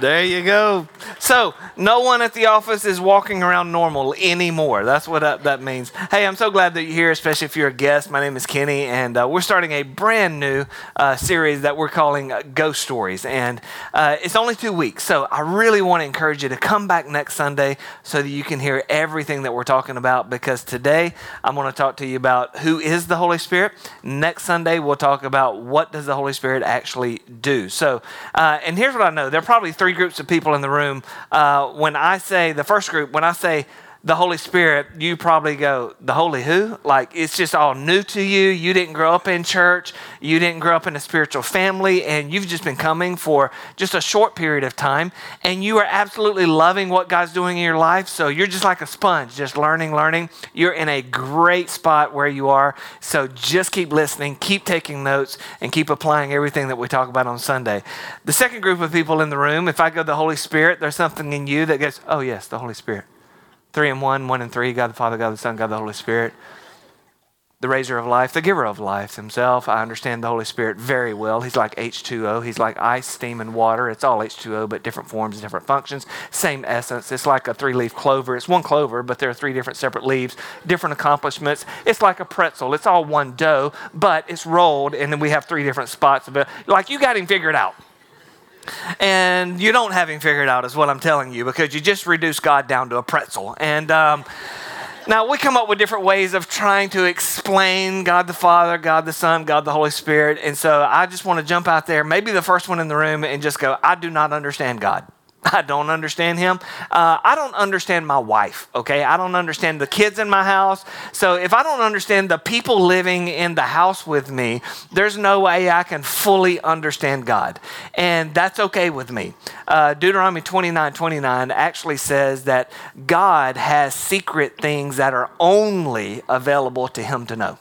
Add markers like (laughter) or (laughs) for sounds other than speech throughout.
There you go. So, no one at the office is walking around normal anymore. That's what that, that means. Hey, I'm so glad that you're here, especially if you're a guest. My name is Kenny, and uh, we're starting a brand new uh, series that we're calling uh, Ghost Stories. And uh, it's only two weeks, so I really want to encourage you to come back next Sunday so that you can hear everything that we're talking about. Because today I'm going to talk to you about who is the Holy Spirit. Next Sunday we'll talk about what does the Holy Spirit actually do. So, uh, and here's what I know: there are probably three groups of people in the room. Uh, when I say the first group, when I say the Holy Spirit, you probably go, the Holy who? Like it's just all new to you. You didn't grow up in church. You didn't grow up in a spiritual family, and you've just been coming for just a short period of time, and you are absolutely loving what God's doing in your life. So you're just like a sponge, just learning, learning. You're in a great spot where you are. So just keep listening, keep taking notes, and keep applying everything that we talk about on Sunday. The second group of people in the room, if I go the Holy Spirit, there's something in you that goes, oh, yes, the Holy Spirit. Three and one, one and three, God the Father, God the Son, God the Holy Spirit. The raiser of life, the giver of life himself. I understand the Holy Spirit very well. He's like H2O. He's like ice, steam, and water. It's all H2O, but different forms, different functions. Same essence. It's like a three leaf clover. It's one clover, but there are three different separate leaves, different accomplishments. It's like a pretzel. It's all one dough, but it's rolled, and then we have three different spots. Like you got him figured out. And you don't have him figured out, is what I'm telling you, because you just reduce God down to a pretzel. And um, now we come up with different ways of trying to explain God the Father, God the Son, God the Holy Spirit. And so I just want to jump out there, maybe the first one in the room, and just go, I do not understand God. (laughs) I don't understand him. Uh, I don't understand my wife, okay? I don't understand the kids in my house. So if I don't understand the people living in the house with me, there's no way I can fully understand God. And that's okay with me. Uh, Deuteronomy 29 29 actually says that God has secret things that are only available to him to know.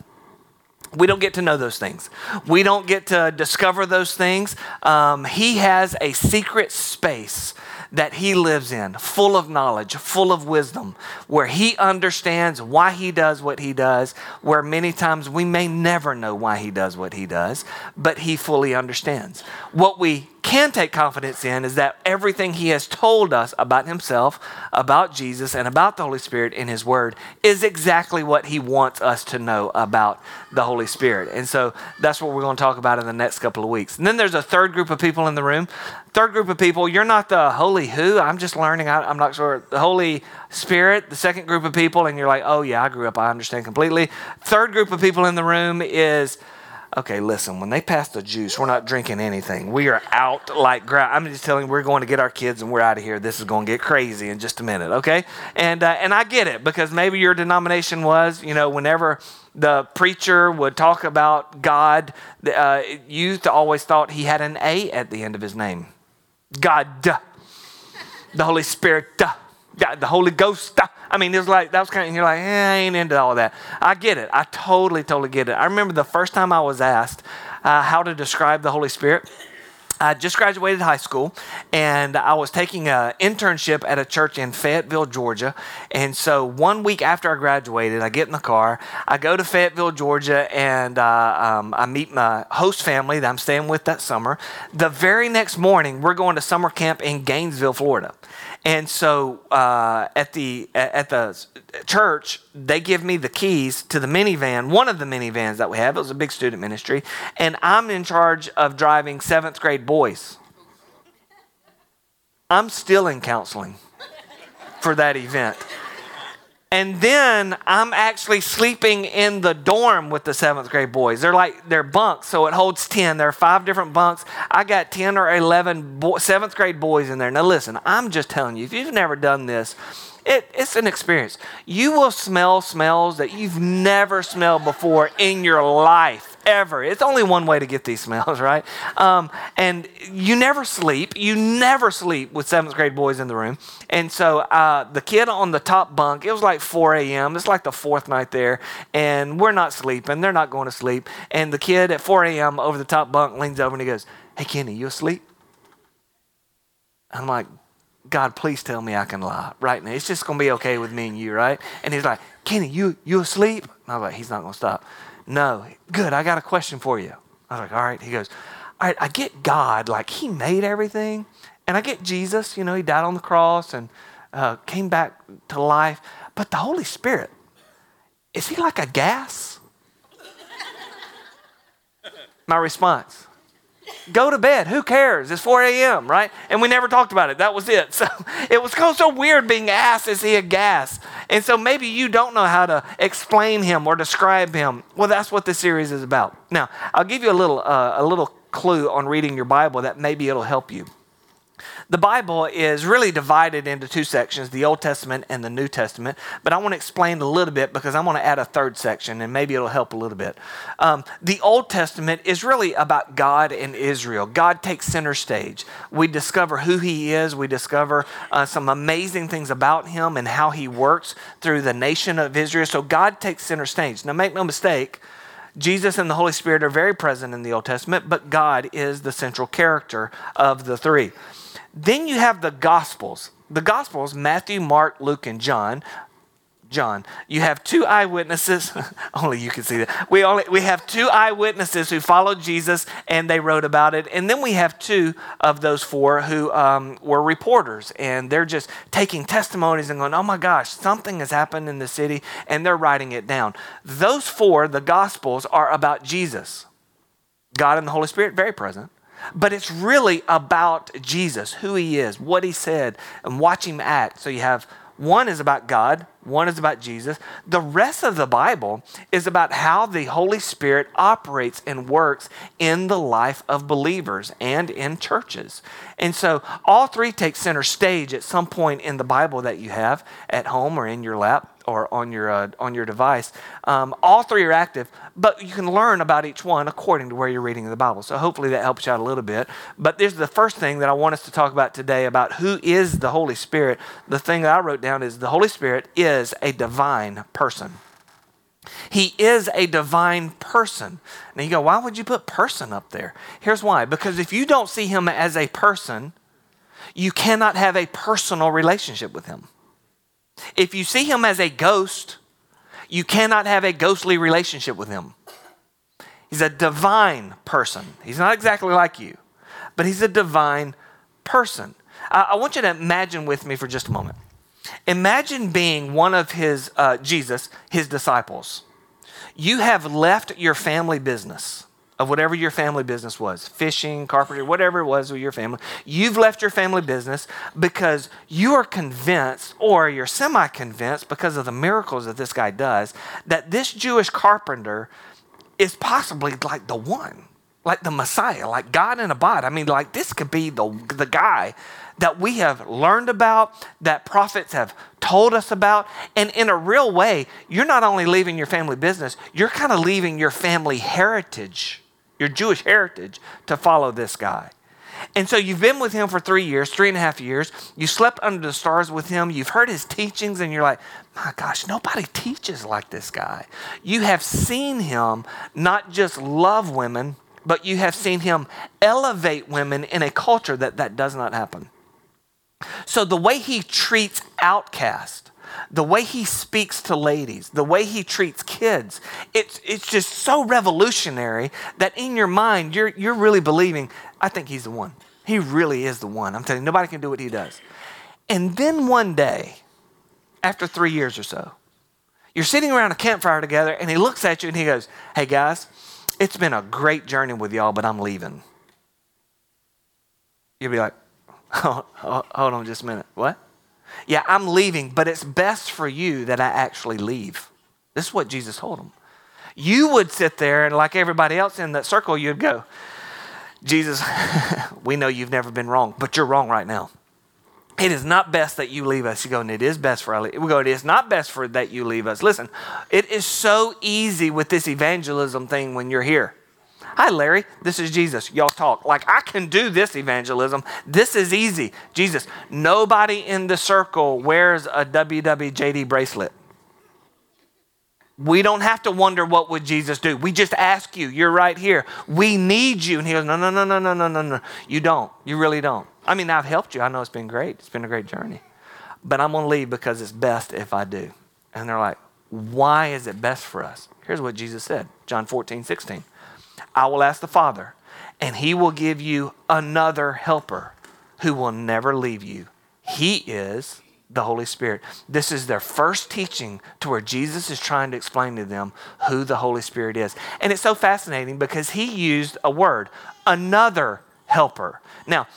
We don't get to know those things. We don't get to discover those things. Um, he has a secret space that he lives in, full of knowledge, full of wisdom, where he understands why he does what he does, where many times we may never know why he does what he does, but he fully understands. What we can take confidence in is that everything he has told us about himself, about Jesus, and about the Holy Spirit in his word is exactly what he wants us to know about the Holy Spirit. And so that's what we're going to talk about in the next couple of weeks. And then there's a third group of people in the room. Third group of people, you're not the holy who. I'm just learning. I'm not sure. The Holy Spirit, the second group of people, and you're like, oh, yeah, I grew up. I understand completely. Third group of people in the room is okay, listen, when they pass the juice, we're not drinking anything. We are out like I'm just telling you, we're going to get our kids and we're out of here. This is going to get crazy in just a minute, okay? And, uh, and I get it because maybe your denomination was, you know, whenever the preacher would talk about God, uh, you always thought he had an A at the end of his name. God, the Holy Spirit. The Holy Ghost. I mean, it was like, that was kind of, you're like, eh, I ain't into all that. I get it. I totally, totally get it. I remember the first time I was asked uh, how to describe the Holy Spirit. I just graduated high school and I was taking an internship at a church in Fayetteville, Georgia. And so one week after I graduated, I get in the car, I go to Fayetteville, Georgia, and uh, um, I meet my host family that I'm staying with that summer. The very next morning, we're going to summer camp in Gainesville, Florida. And so uh, at the at the church, they give me the keys to the minivan, one of the minivans that we have. It was a big student ministry, and I'm in charge of driving seventh grade boys. I'm still in counseling for that event. And then I'm actually sleeping in the dorm with the seventh grade boys. They're like, they're bunks, so it holds 10. There are five different bunks. I got 10 or 11 bo- seventh grade boys in there. Now, listen, I'm just telling you, if you've never done this, it, it's an experience. You will smell smells that you've never smelled before in your life, ever. It's only one way to get these smells, (laughs) right? Um, and you never sleep. You never sleep with seventh grade boys in the room. And so uh, the kid on the top bunk, it was like 4 a.m. It's like the fourth night there. And we're not sleeping. They're not going to sleep. And the kid at 4 a.m. over the top bunk leans over and he goes, Hey, Kenny, you asleep? I'm like, God, please tell me I can lie right now. It's just going to be okay with me and you, right? And he's like, Kenny, you, you asleep? And I was like, he's not going to stop. No. Good. I got a question for you. I was like, all right. He goes, all right, I get God, like he made everything. And I get Jesus, you know, he died on the cross and uh, came back to life. But the Holy Spirit, is he like a gas? (laughs) My response go to bed. Who cares? It's 4 a.m., right? And we never talked about it. That was it. (laughs) So it was kind of so weird being asked, is he a gas? And so maybe you don't know how to explain him or describe him. Well, that's what this series is about. Now, I'll give you a little, uh, a little clue on reading your Bible that maybe it'll help you. The Bible is really divided into two sections, the Old Testament and the New Testament. But I want to explain a little bit because I want to add a third section and maybe it'll help a little bit. Um, the Old Testament is really about God and Israel. God takes center stage. We discover who He is, we discover uh, some amazing things about Him and how He works through the nation of Israel. So God takes center stage. Now, make no mistake. Jesus and the Holy Spirit are very present in the Old Testament, but God is the central character of the three. Then you have the Gospels. The Gospels, Matthew, Mark, Luke, and John. John, you have two eyewitnesses. (laughs) only you can see that. We only we have two eyewitnesses who followed Jesus and they wrote about it, and then we have two of those four who um, were reporters, and they're just taking testimonies and going, "Oh my gosh, something has happened in the city," and they're writing it down. Those four, the Gospels, are about Jesus, God and the Holy Spirit, very present. But it's really about Jesus, who he is, what he said, and watch him act. So you have one is about God, one is about Jesus. The rest of the Bible is about how the Holy Spirit operates and works in the life of believers and in churches. And so all three take center stage at some point in the Bible that you have at home or in your lap or on your, uh, on your device. Um, all three are active, but you can learn about each one according to where you're reading the Bible. So hopefully that helps you out a little bit. But this is the first thing that I want us to talk about today about who is the Holy Spirit. The thing that I wrote down is the Holy Spirit is a divine person. He is a divine person. Now you go, why would you put person up there? Here's why. Because if you don't see him as a person, you cannot have a personal relationship with him. If you see him as a ghost, you cannot have a ghostly relationship with him. He's a divine person. He's not exactly like you, but he's a divine person. I, I want you to imagine with me for just a moment. Imagine being one of his, uh, Jesus, his disciples. You have left your family business of whatever your family business was fishing, carpentry, whatever it was with your family. You've left your family business because you are convinced, or you're semi convinced because of the miracles that this guy does, that this Jewish carpenter is possibly like the one, like the Messiah, like God in a body. I mean, like this could be the, the guy that we have learned about, that prophets have told us about. And in a real way, you're not only leaving your family business, you're kind of leaving your family heritage your Jewish heritage, to follow this guy. And so you've been with him for three years, three and a half years. You slept under the stars with him. You've heard his teachings, and you're like, my gosh, nobody teaches like this guy. You have seen him not just love women, but you have seen him elevate women in a culture that that does not happen. So the way he treats outcasts, the way he speaks to ladies, the way he treats kids, it's, it's just so revolutionary that in your mind, you're, you're really believing, I think he's the one. He really is the one. I'm telling you, nobody can do what he does. And then one day, after three years or so, you're sitting around a campfire together and he looks at you and he goes, Hey guys, it's been a great journey with y'all, but I'm leaving. You'll be like, Hold on just a minute. What? Yeah, I'm leaving, but it's best for you that I actually leave. This is what Jesus told him. You would sit there and, like everybody else in that circle, you'd go, Jesus, (laughs) we know you've never been wrong, but you're wrong right now. It is not best that you leave us. You go, and it is best for us. We go, it is not best for that you leave us. Listen, it is so easy with this evangelism thing when you're here. Hi, Larry. This is Jesus. Y'all talk. Like, I can do this evangelism. This is easy. Jesus, nobody in the circle wears a WWJD bracelet. We don't have to wonder what would Jesus do. We just ask you. You're right here. We need you. And he goes, no, no, no, no, no, no, no, no. You don't. You really don't. I mean, I've helped you. I know it's been great. It's been a great journey. But I'm going to leave because it's best if I do. And they're like, why is it best for us? Here's what Jesus said John 14, 16. I will ask the Father, and he will give you another helper. who will never leave you. He is the Holy Spirit. This is their first teaching to where Jesus is trying to explain to them who the Holy Spirit is. And it's so fascinating because he used a word, another helper. Now,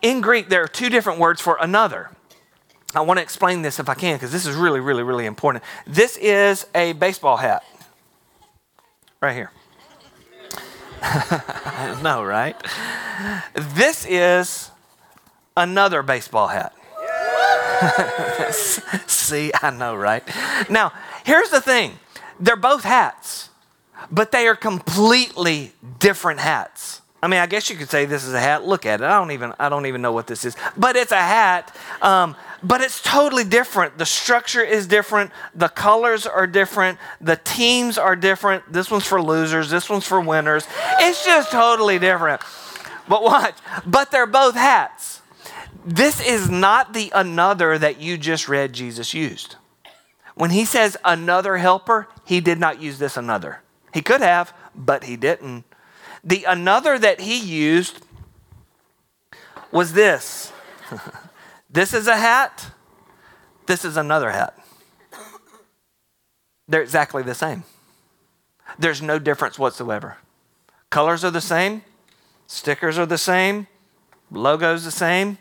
in Greek, there are two different words for another. I want to explain this if I can because this is really, really, really important. This is a baseball hat. Right here. (laughs) no, right? This is another baseball hat. (laughs) See, I know, right? Now, here's the thing they're both hats, but they are completely different hats. I mean, I guess you could say this is a hat. Look at it. I don't even I don't even know what this is, but it's a hat. Um, but it's totally different. The structure is different. The colors are different. The teams are different. This one's for losers. This one's for winners. It's just totally different. But watch. But they're both hats. This is not the another that you just read Jesus used. When he says another helper, he did not use this another. He could have, but he didn't. The another that he used was this. (laughs) this is a hat. This is another hat. They're exactly the same. There's no difference whatsoever. Colors are the same, stickers are the same, logos the same.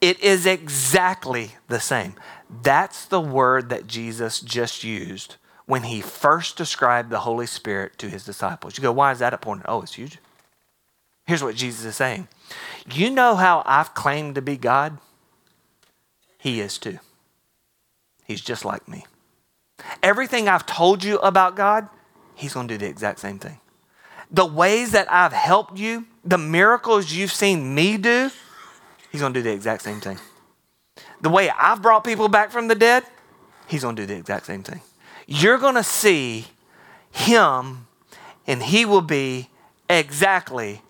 It is exactly the same. That's the word that Jesus just used when he first described the Holy Spirit to his disciples. You go, why is that important? Oh, it's huge. Here's what Jesus is saying You know how I've claimed to be God? He is too. He's just like me. Everything I've told you about God, He's going to do the exact same thing. The ways that I've helped you, the miracles you've seen me do, He's going to do the exact same thing. The way I've brought people back from the dead, He's going to do the exact same thing. You're going to see Him, and He will be exactly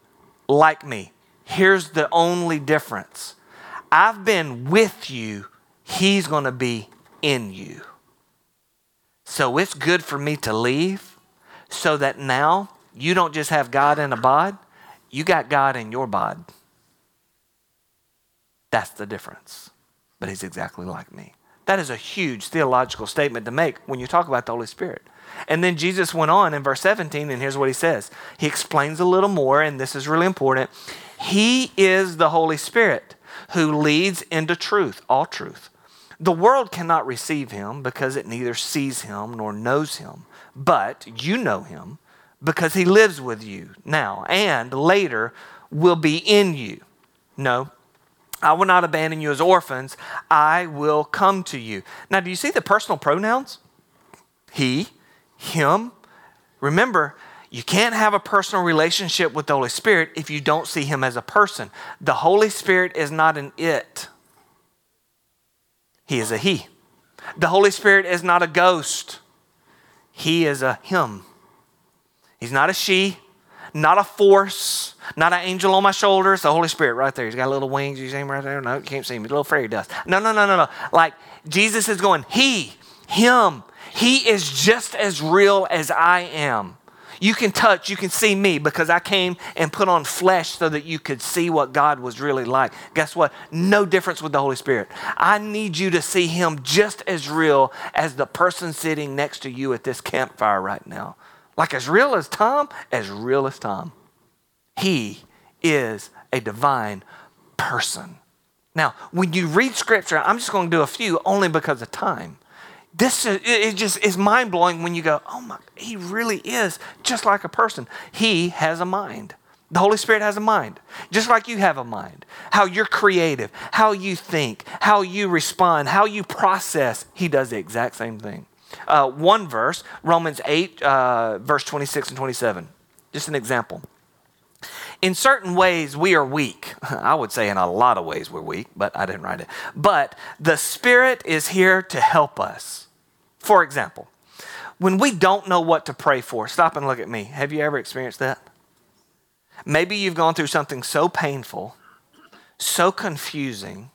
like me. Here's the only difference I've been with you, He's going to be in you. So it's good for me to leave so that now you don't just have God in a bod, you got God in your bod. That's the difference. But He's exactly like me. That is a huge theological statement to make when you talk about the Holy Spirit. And then Jesus went on in verse 17, and here's what he says. He explains a little more, and this is really important. He is the Holy Spirit who leads into truth, all truth. The world cannot receive him because it neither sees him nor knows him, but you know him because he lives with you now and later will be in you. No, I will not abandon you as orphans. I will come to you. Now, do you see the personal pronouns? He, him. Remember, you can't have a personal relationship with the Holy Spirit if you don't see Him as a person. The Holy Spirit is not an it, He is a He. The Holy Spirit is not a ghost, He is a Him. He's not a she, not a force, not an angel on my shoulders. The Holy Spirit right there. He's got little wings. You see him right there? No, you can't see him. He's a little fairy dust. No, no, no, no, no. Like Jesus is going, He, Him. He is just as real as I am. You can touch, you can see me because I came and put on flesh so that you could see what God was really like. Guess what? No difference with the Holy Spirit. I need you to see Him just as real as the person sitting next to you at this campfire right now. Like as real as Tom, as real as Tom. He is a divine person. Now, when you read scripture, I'm just going to do a few only because of time this is, it just is mind blowing when you go, oh my, he really is just like a person. He has a mind. The Holy Spirit has a mind, just like you have a mind. How you're creative, how you think, how you respond, how you process, He does the exact same thing. Uh, one verse, Romans 8, uh, verse 26 and 27. Just an example. In certain ways, we are weak. (laughs) I would say in a lot of ways we're weak, but I didn't write it. But the Spirit is here to help us. For example, when we don't know what to pray for, stop and look at me. Have you ever experienced that? Maybe you've gone through something so painful, so confusing,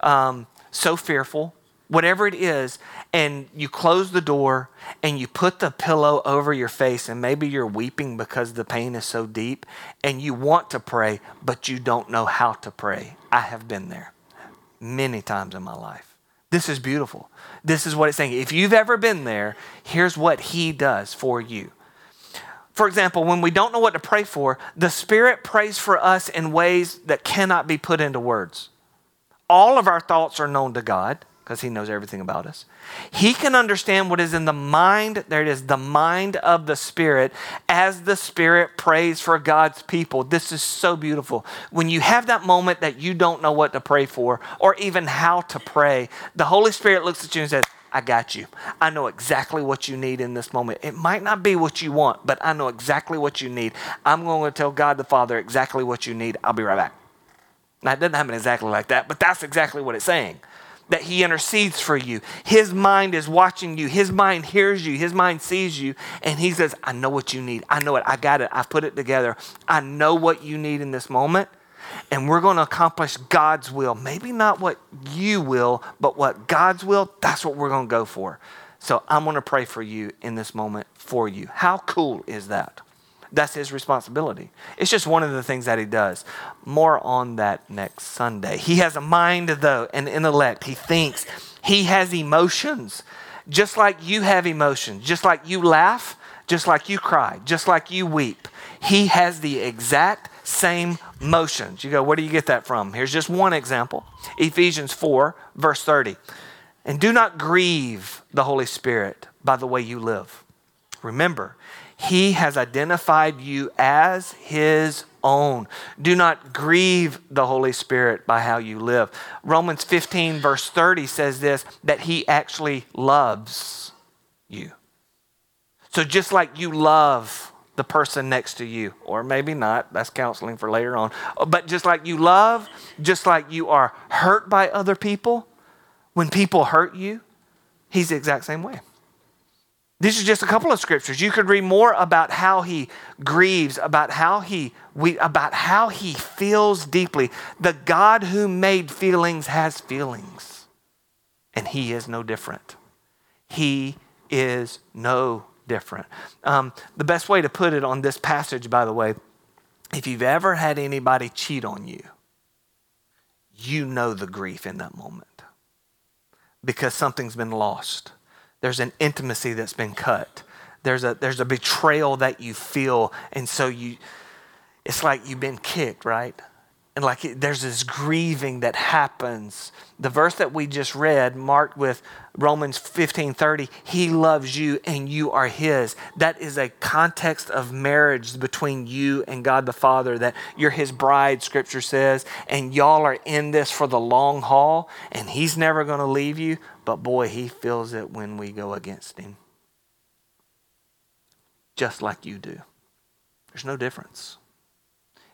um, so fearful, whatever it is, and you close the door and you put the pillow over your face, and maybe you're weeping because the pain is so deep, and you want to pray, but you don't know how to pray. I have been there many times in my life. This is beautiful. This is what it's saying. If you've ever been there, here's what He does for you. For example, when we don't know what to pray for, the Spirit prays for us in ways that cannot be put into words. All of our thoughts are known to God because he knows everything about us. He can understand what is in the mind, there it is, the mind of the Spirit as the Spirit prays for God's people. This is so beautiful. When you have that moment that you don't know what to pray for or even how to pray, the Holy Spirit looks at you and says, I got you. I know exactly what you need in this moment. It might not be what you want, but I know exactly what you need. I'm going to tell God the Father exactly what you need. I'll be right back. Now, it doesn't happen exactly like that, but that's exactly what it's saying that he intercedes for you. His mind is watching you. His mind hears you. His mind sees you. And he says, I know what you need. I know it. I got it. I've put it together. I know what you need in this moment. And we're going to accomplish God's will. Maybe not what you will, but what God's will, that's what we're going to go for. So I'm going to pray for you in this moment for you. How cool is that? That's his responsibility. It's just one of the things that he does. More on that next Sunday. He has a mind, though, an intellect. He thinks. He has emotions, just like you have emotions, just like you laugh, just like you cry, just like you weep. He has the exact same motions. You go, where do you get that from? Here's just one example Ephesians 4, verse 30. And do not grieve the Holy Spirit by the way you live. Remember, he has identified you as His own. Do not grieve the Holy Spirit by how you live. Romans 15, verse 30 says this that He actually loves you. So just like you love the person next to you, or maybe not, that's counseling for later on, but just like you love, just like you are hurt by other people, when people hurt you, He's the exact same way. These are just a couple of scriptures. You could read more about how he grieves, about how he we, about how he feels deeply. The God who made feelings has feelings, and he is no different. He is no different. Um, the best way to put it on this passage, by the way, if you've ever had anybody cheat on you, you know the grief in that moment because something's been lost there's an intimacy that's been cut. There's a, there's a betrayal that you feel. And so you, it's like you've been kicked, right? And like it, there's this grieving that happens. The verse that we just read, marked with Romans 15 30, he loves you and you are his. That is a context of marriage between you and God the Father, that you're his bride, scripture says, and y'all are in this for the long haul, and he's never going to leave you, but boy, he feels it when we go against him. Just like you do. There's no difference.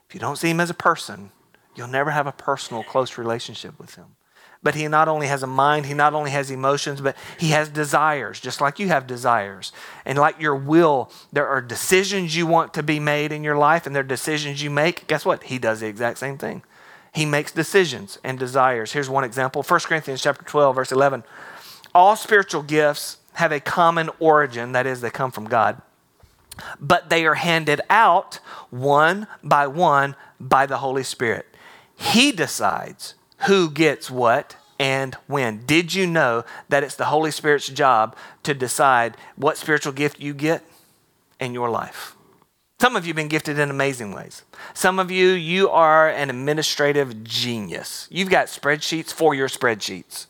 If you don't see him as a person, You'll never have a personal, close relationship with him. But he not only has a mind, he not only has emotions, but he has desires, just like you have desires. And like your will, there are decisions you want to be made in your life, and there are decisions you make. Guess what? He does the exact same thing. He makes decisions and desires. Here's one example 1 Corinthians chapter 12, verse 11. All spiritual gifts have a common origin, that is, they come from God but they are handed out one by one by the Holy Spirit. He decides who gets what and when. Did you know that it's the Holy Spirit's job to decide what spiritual gift you get in your life? Some of you have been gifted in amazing ways. Some of you, you are an administrative genius. You've got spreadsheets for your spreadsheets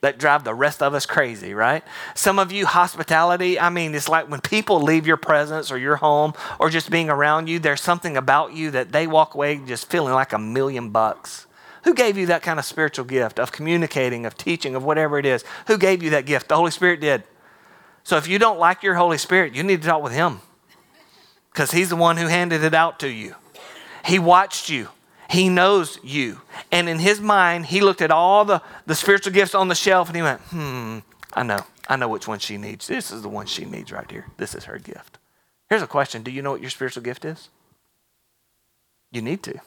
that drive the rest of us crazy, right? Some of you, hospitality, I mean, it's like when people leave your presence or your home or just being around you, there's something about you that they walk away just feeling like a million bucks. Who gave you that kind of spiritual gift of communicating, of teaching, of whatever it is? Who gave you that gift? The Holy Spirit did. So if you don't like your Holy Spirit, you need to talk with Him because He's the one who handed it out to you. He watched you. He knows you. And in his mind, he looked at all the, the spiritual gifts on the shelf and he went, hmm, I know. I know which one she needs. This is the one she needs right here. This is her gift. Here's a question Do you know what your spiritual gift is? You need to.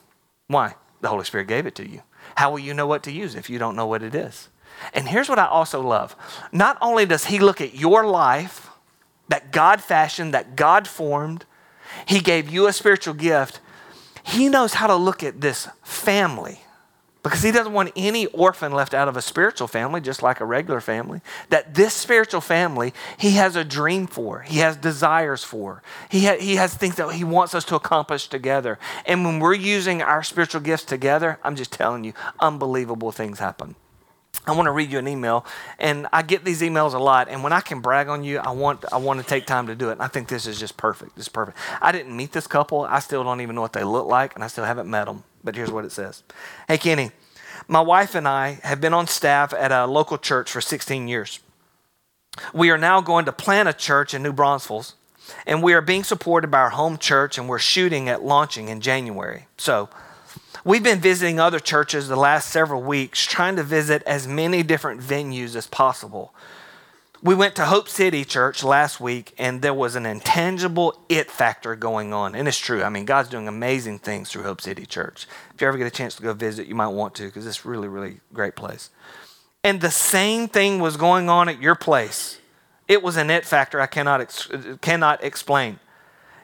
Why? The Holy Spirit gave it to you. How will you know what to use if you don't know what it is? And here's what I also love not only does He look at your life that God fashioned, that God formed, He gave you a spiritual gift, He knows how to look at this family because he doesn't want any orphan left out of a spiritual family, just like a regular family. That this spiritual family, he has a dream for, he has desires for, he, ha- he has things that he wants us to accomplish together. And when we're using our spiritual gifts together, I'm just telling you, unbelievable things happen. I want to read you an email, and I get these emails a lot. And when I can brag on you, I want I want to take time to do it. And I think this is just perfect. This is perfect. I didn't meet this couple. I still don't even know what they look like, and I still haven't met them. But here's what it says Hey, Kenny, my wife and I have been on staff at a local church for 16 years. We are now going to plant a church in New Braunfels, and we are being supported by our home church, and we're shooting at launching in January. So, we've been visiting other churches the last several weeks, trying to visit as many different venues as possible we went to Hope City Church last week, and there was an intangible it factor going on. And it's true. I mean, God's doing amazing things through Hope City Church. If you ever get a chance to go visit, you might want to because it's really, really great place. And the same thing was going on at your place. It was an it factor I cannot, cannot explain.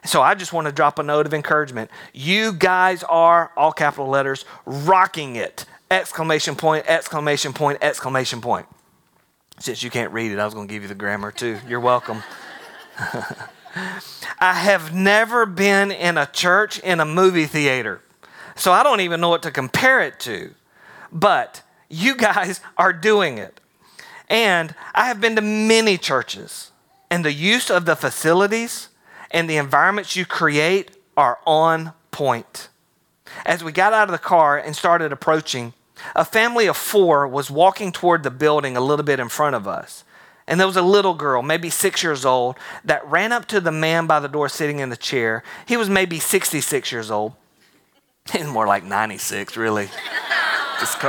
So I just want to drop a note of encouragement. You guys are, all capital letters, rocking it. Exclamation point, exclamation point, exclamation point. Since you can't read it, I was going to give you the grammar too. You're welcome. (laughs) I have never been in a church in a movie theater, so I don't even know what to compare it to. But you guys are doing it. And I have been to many churches, and the use of the facilities and the environments you create are on point. As we got out of the car and started approaching, a family of four was walking toward the building a little bit in front of us. And there was a little girl, maybe six years old, that ran up to the man by the door sitting in the chair. He was maybe 66 years old. (laughs) He's more like 96, really. (laughs) Just (laughs)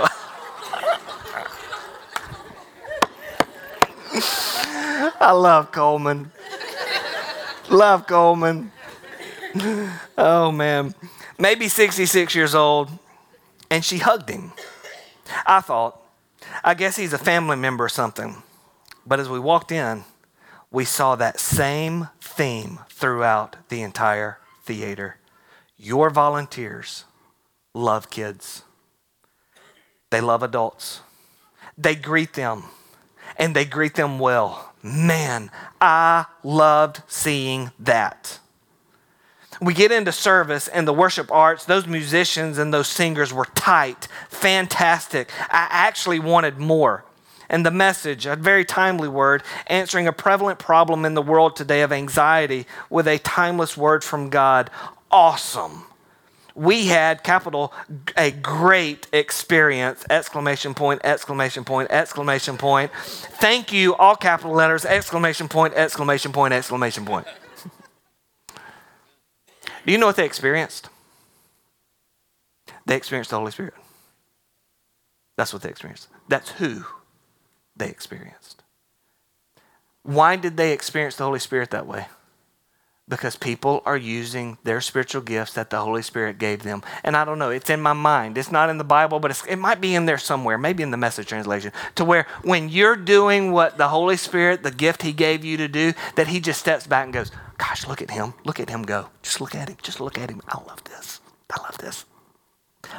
I love Coleman. Love Coleman. Oh, man. Maybe 66 years old. And she hugged him. I thought, I guess he's a family member or something. But as we walked in, we saw that same theme throughout the entire theater. Your volunteers love kids, they love adults, they greet them, and they greet them well. Man, I loved seeing that we get into service and the worship arts, those musicians and those singers were tight, fantastic. I actually wanted more. And the message, a very timely word, answering a prevalent problem in the world today of anxiety with a timeless word from God. Awesome. We had capital a great experience exclamation point exclamation point exclamation point thank you all capital letters exclamation point exclamation point exclamation point do you know what they experienced? They experienced the Holy Spirit. That's what they experienced. That's who they experienced. Why did they experience the Holy Spirit that way? Because people are using their spiritual gifts that the Holy Spirit gave them. And I don't know, it's in my mind. It's not in the Bible, but it might be in there somewhere, maybe in the message translation, to where when you're doing what the Holy Spirit, the gift He gave you to do, that He just steps back and goes, Gosh, look at him. Look at him go. Just look at him. Just look at him. I love this. I love this.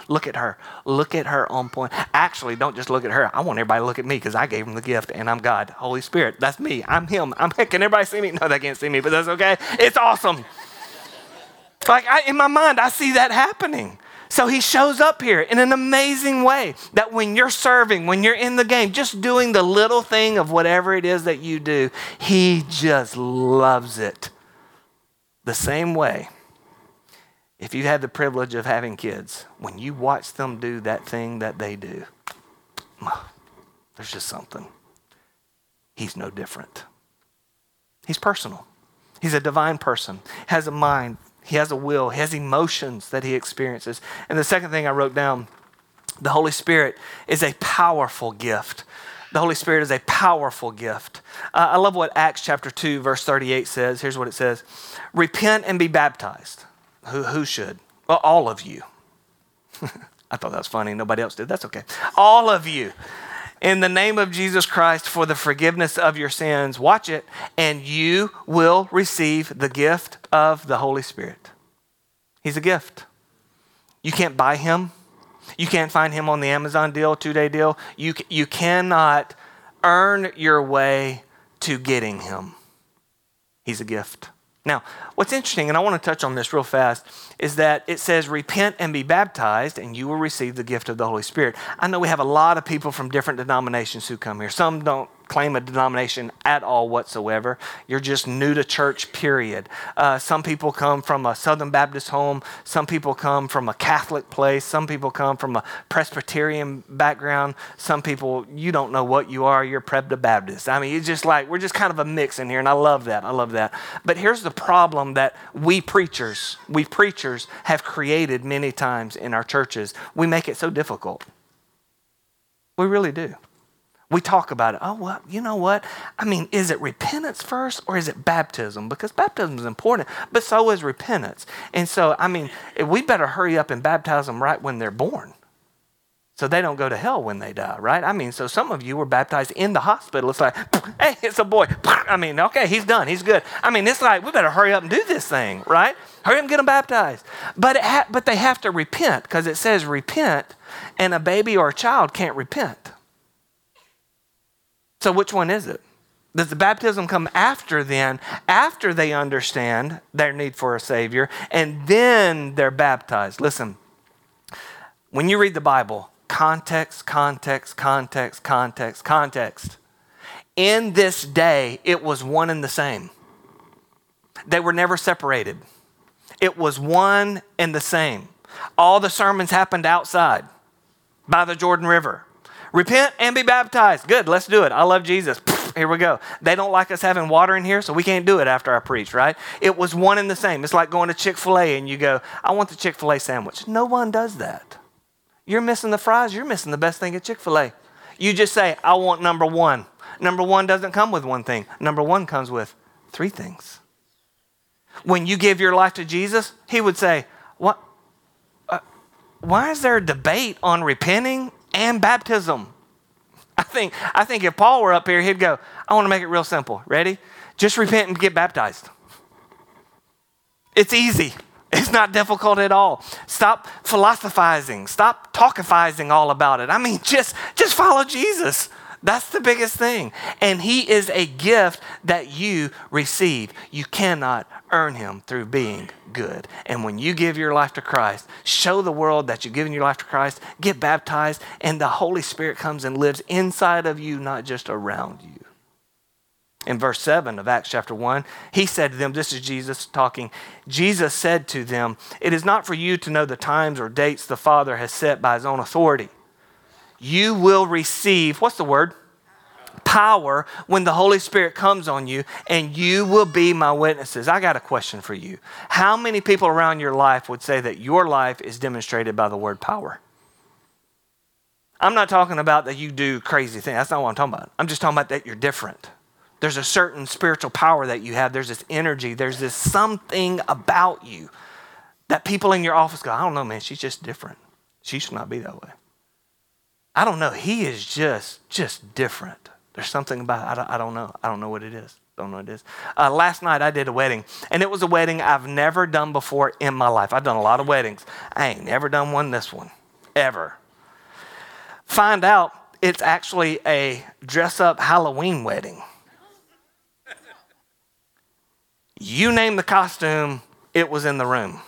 Look at her. Look at her on point. Actually, don't just look at her. I want everybody to look at me because I gave him the gift and I'm God. Holy Spirit. That's me. I'm him. I'm (laughs) can everybody see me? No, they can't see me, but that's okay. It's awesome. Like I, in my mind, I see that happening. So he shows up here in an amazing way that when you're serving, when you're in the game, just doing the little thing of whatever it is that you do, he just loves it. The same way, if you had the privilege of having kids, when you watch them do that thing that they do, there's just something. He's no different. He's personal. He's a divine person, has a mind, he has a will, he has emotions that he experiences. And the second thing I wrote down the Holy Spirit is a powerful gift. The Holy Spirit is a powerful gift. Uh, I love what Acts chapter 2, verse 38 says. Here's what it says Repent and be baptized. Who, who should? Well, all of you. (laughs) I thought that was funny. Nobody else did. That's okay. All of you in the name of Jesus Christ for the forgiveness of your sins. Watch it, and you will receive the gift of the Holy Spirit. He's a gift. You can't buy him. You can't find him on the Amazon deal, two day deal. You, you cannot earn your way to getting him. He's a gift. Now, what's interesting, and I want to touch on this real fast, is that it says, Repent and be baptized, and you will receive the gift of the Holy Spirit. I know we have a lot of people from different denominations who come here. Some don't claim a denomination at all whatsoever. You're just new to church, period. Uh, some people come from a Southern Baptist home. Some people come from a Catholic place. Some people come from a Presbyterian background. Some people, you don't know what you are. You're Prebda Baptist. I mean, it's just like, we're just kind of a mix in here, and I love that. I love that. But here's the problem that we preachers, we preachers have created many times in our churches. We make it so difficult. We really do we talk about it. Oh, well, you know what? I mean, is it repentance first or is it baptism? Because baptism is important, but so is repentance. And so, I mean, we better hurry up and baptize them right when they're born so they don't go to hell when they die, right? I mean, so some of you were baptized in the hospital. It's like, (laughs) hey, it's a boy. (laughs) I mean, okay, he's done. He's good. I mean, it's like, we better hurry up and do this thing, right? Hurry up and get them baptized. But, ha- but they have to repent because it says repent, and a baby or a child can't repent. So, which one is it? Does the baptism come after then, after they understand their need for a Savior, and then they're baptized? Listen, when you read the Bible, context, context, context, context, context. In this day, it was one and the same. They were never separated. It was one and the same. All the sermons happened outside by the Jordan River. Repent and be baptized. Good, let's do it. I love Jesus. Here we go. They don't like us having water in here, so we can't do it after I preach, right? It was one and the same. It's like going to Chick fil A and you go, I want the Chick fil A sandwich. No one does that. You're missing the fries, you're missing the best thing at Chick fil A. You just say, I want number one. Number one doesn't come with one thing, number one comes with three things. When you give your life to Jesus, He would say, What? Uh, why is there a debate on repenting and baptism. I think, I think if Paul were up here, he'd go, I want to make it real simple. Ready? Just repent and get baptized. It's easy. It's not difficult at all. Stop philosophizing. Stop talkifying all about it. I mean, just, just follow Jesus. That's the biggest thing. And He is a gift that you receive. You cannot earn Him through being good. And when you give your life to Christ, show the world that you've given your life to Christ, get baptized, and the Holy Spirit comes and lives inside of you, not just around you. In verse 7 of Acts chapter 1, he said to them, This is Jesus talking. Jesus said to them, It is not for you to know the times or dates the Father has set by his own authority you will receive, what's the word? Power when the Holy Spirit comes on you, and you will be my witnesses. I got a question for you. How many people around your life would say that your life is demonstrated by the word power? I'm not talking about that you do crazy things. That's not what I'm talking about. I'm just talking about that you're different. There's a certain spiritual power that you have. There's this energy. There's this something about you that people in your office go, I don't know, man, she's just different. She should not be that way. I don't know. He is just just different. There's something about I don't, I don't know. I don't know what it is. Don't know what it is. Uh, last night I did a wedding, and it was a wedding I've never done before in my life. I've done a lot of weddings. I ain't never done one this one, ever. Find out it's actually a dress up Halloween wedding. You name the costume, it was in the room.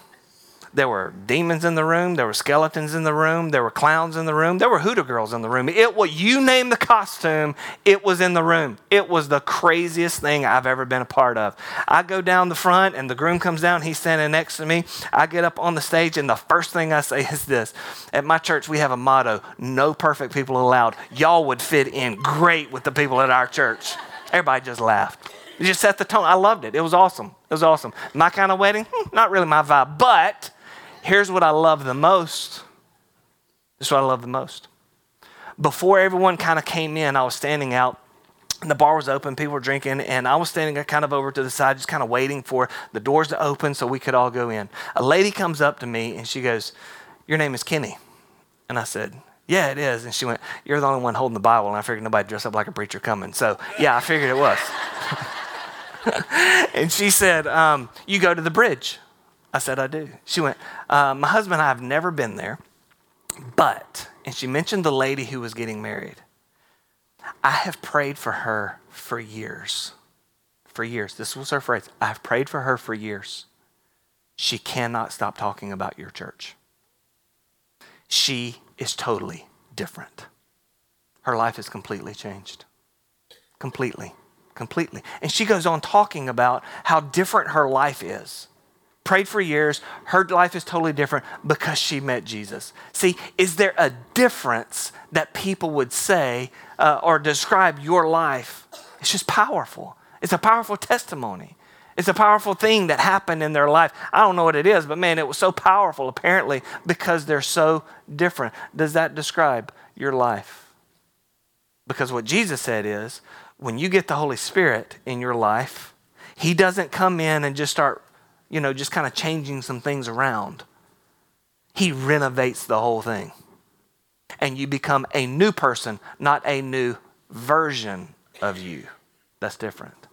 There were demons in the room. There were skeletons in the room. There were clowns in the room. There were hoodoo girls in the room. It was, you name the costume, it was in the room. It was the craziest thing I've ever been a part of. I go down the front and the groom comes down. He's standing next to me. I get up on the stage and the first thing I say (laughs) is this. At my church, we have a motto, no perfect people allowed. Y'all would fit in great with the people at our church. Everybody just laughed. It just set the tone. I loved it. It was awesome. It was awesome. My kind of wedding, (laughs) not really my vibe, but Here's what I love the most. This is what I love the most. Before everyone kind of came in, I was standing out and the bar was open, people were drinking, and I was standing kind of over to the side, just kind of waiting for the doors to open so we could all go in. A lady comes up to me and she goes, Your name is Kenny. And I said, Yeah, it is. And she went, You're the only one holding the Bible. And I figured nobody dressed up like a preacher coming. So, yeah, I figured it was. (laughs) and she said, um, You go to the bridge. I said, I do. She went, uh, My husband and I have never been there, but, and she mentioned the lady who was getting married. I have prayed for her for years. For years. This was her phrase. I've prayed for her for years. She cannot stop talking about your church. She is totally different. Her life is completely changed. Completely. Completely. And she goes on talking about how different her life is. Prayed for years, her life is totally different because she met Jesus. See, is there a difference that people would say uh, or describe your life? It's just powerful. It's a powerful testimony. It's a powerful thing that happened in their life. I don't know what it is, but man, it was so powerful apparently because they're so different. Does that describe your life? Because what Jesus said is when you get the Holy Spirit in your life, He doesn't come in and just start, you know, just kind of changing some things around. He renovates the whole thing. And you become a new person, not a new version of you. That's different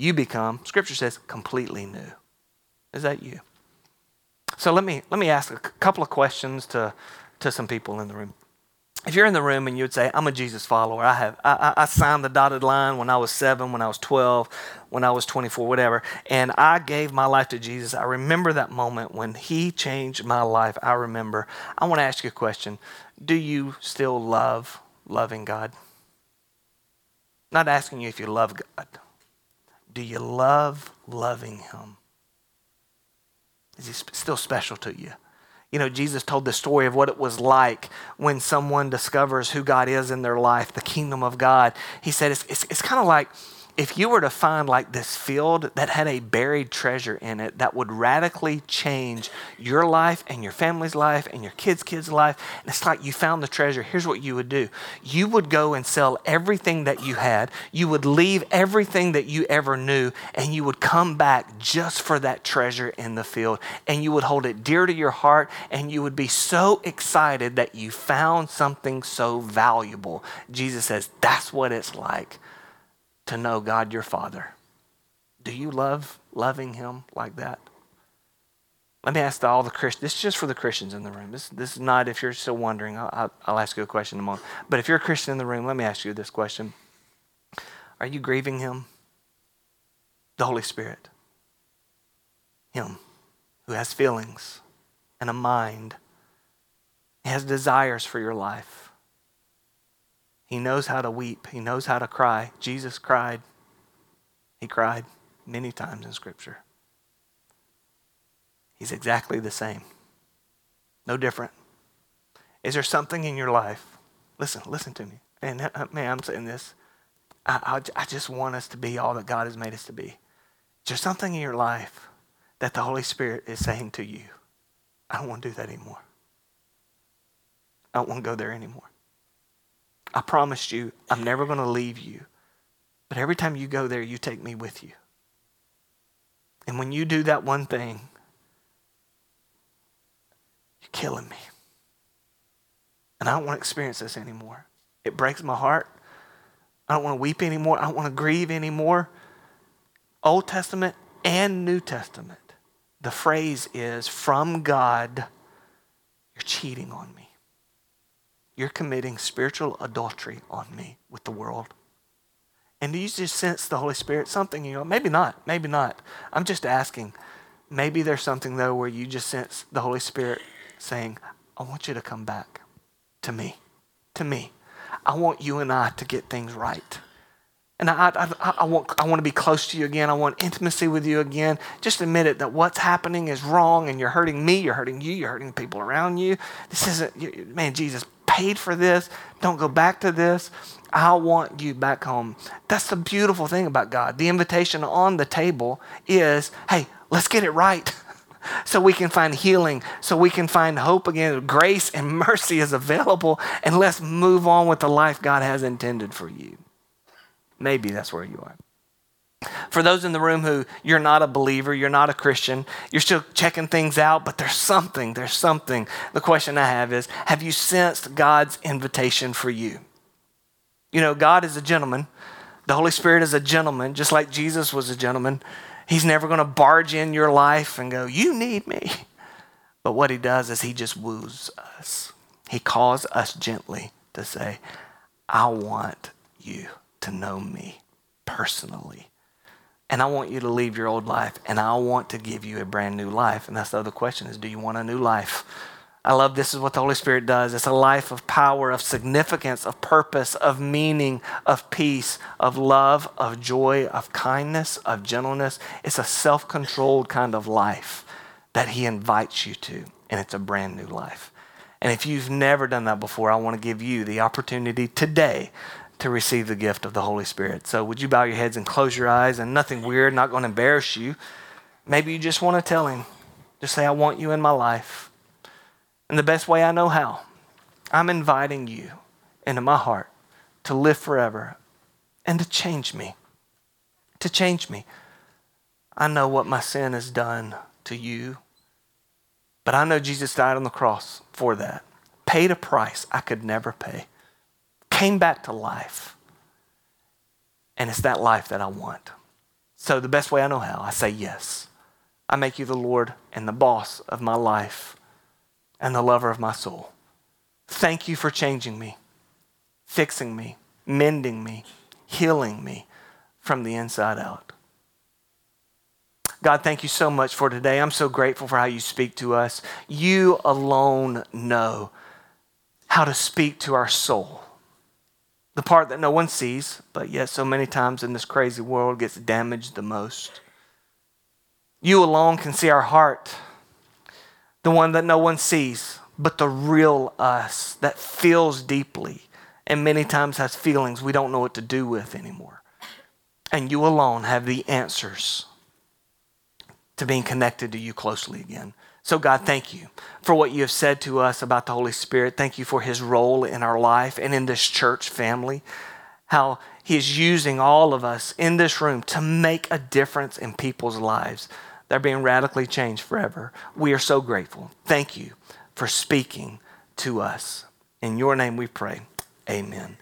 you become, scripture says, completely new. Is that you? So let me, let me ask a couple of questions to, to some people in the room. If you're in the room and you would say, I'm a Jesus follower, I have I, I signed the dotted line when I was seven, when I was 12, when I was 24, whatever, and I gave my life to Jesus. I remember that moment when He changed my life. I remember. I want to ask you a question. Do you still love loving God? Not asking you if you love God. Do you love loving him? Is he still special to you? You know, Jesus told the story of what it was like when someone discovers who God is in their life, the kingdom of God. He said it's, it's, it's kind of like if you were to find like this field that had a buried treasure in it that would radically change your life and your family's life and your kids' kids' life, and it's like you found the treasure, here's what you would do. You would go and sell everything that you had, you would leave everything that you ever knew, and you would come back just for that treasure in the field. And you would hold it dear to your heart, and you would be so excited that you found something so valuable. Jesus says, that's what it's like to know God your Father. Do you love loving Him like that? Let me ask all the Christians. This is just for the Christians in the room. This, this is not if you're still wondering. I'll, I'll ask you a question in a moment. But if you're a Christian in the room, let me ask you this question Are you grieving Him? The Holy Spirit. Him who has feelings and a mind, He has desires for your life. He knows how to weep. He knows how to cry. Jesus cried. He cried many times in Scripture. He's exactly the same. No different. Is there something in your life? Listen, listen to me. And uh, man, I'm saying this. I, I, I just want us to be all that God has made us to be. Is there something in your life that the Holy Spirit is saying to you? I don't want to do that anymore. I don't want to go there anymore. I promised you, I'm never going to leave you. But every time you go there, you take me with you. And when you do that one thing, you're killing me. And I don't want to experience this anymore. It breaks my heart. I don't want to weep anymore. I don't want to grieve anymore. Old Testament and New Testament, the phrase is from God, you're cheating on me you're committing spiritual adultery on me with the world. And do you just sense the Holy Spirit? Something, you know, maybe not, maybe not. I'm just asking. Maybe there's something, though, where you just sense the Holy Spirit saying, I want you to come back to me, to me. I want you and I to get things right. And I, I, I, want, I want to be close to you again. I want intimacy with you again. Just admit it that what's happening is wrong and you're hurting me, you're hurting you, you're hurting people around you. This isn't, man, Jesus paid for this. Don't go back to this. I want you back home. That's the beautiful thing about God. The invitation on the table is hey, let's get it right (laughs) so we can find healing, so we can find hope again. Grace and (laughs) mercy is available, and let's move on with the life God has intended for you. Maybe that's where you are. For those in the room who you're not a believer, you're not a Christian, you're still checking things out, but there's something, there's something. The question I have is Have you sensed God's invitation for you? You know, God is a gentleman. The Holy Spirit is a gentleman, just like Jesus was a gentleman. He's never going to barge in your life and go, You need me. But what he does is he just woos us. He calls us gently to say, I want you to know me personally. And I want you to leave your old life, and I want to give you a brand new life. And that's the other question is, do you want a new life? I love this is what the Holy Spirit does. It's a life of power, of significance, of purpose, of meaning, of peace, of love, of joy, of kindness, of gentleness. It's a self controlled kind of life that He invites you to, and it's a brand new life. And if you've never done that before, I want to give you the opportunity today to receive the gift of the Holy Spirit. So, would you bow your heads and close your eyes? And nothing weird, not going to embarrass you. Maybe you just want to tell Him, just say, I want you in my life. And the best way I know how, I'm inviting you into my heart to live forever and to change me. To change me. I know what my sin has done to you, but I know Jesus died on the cross for that, paid a price I could never pay came back to life. And it's that life that I want. So, the best way I know how, I say yes. I make you the Lord and the boss of my life and the lover of my soul. Thank you for changing me, fixing me, mending me, healing me from the inside out. God, thank you so much for today. I'm so grateful for how you speak to us. You alone know how to speak to our soul the part that no one sees, but yet so many times in this crazy world gets damaged the most. You alone can see our heart, the one that no one sees, but the real us that feels deeply and many times has feelings we don't know what to do with anymore. And you alone have the answers to being connected to you closely again. So, God, thank you for what you have said to us about the Holy Spirit. Thank you for his role in our life and in this church family. How he is using all of us in this room to make a difference in people's lives. They're being radically changed forever. We are so grateful. Thank you for speaking to us. In your name we pray. Amen.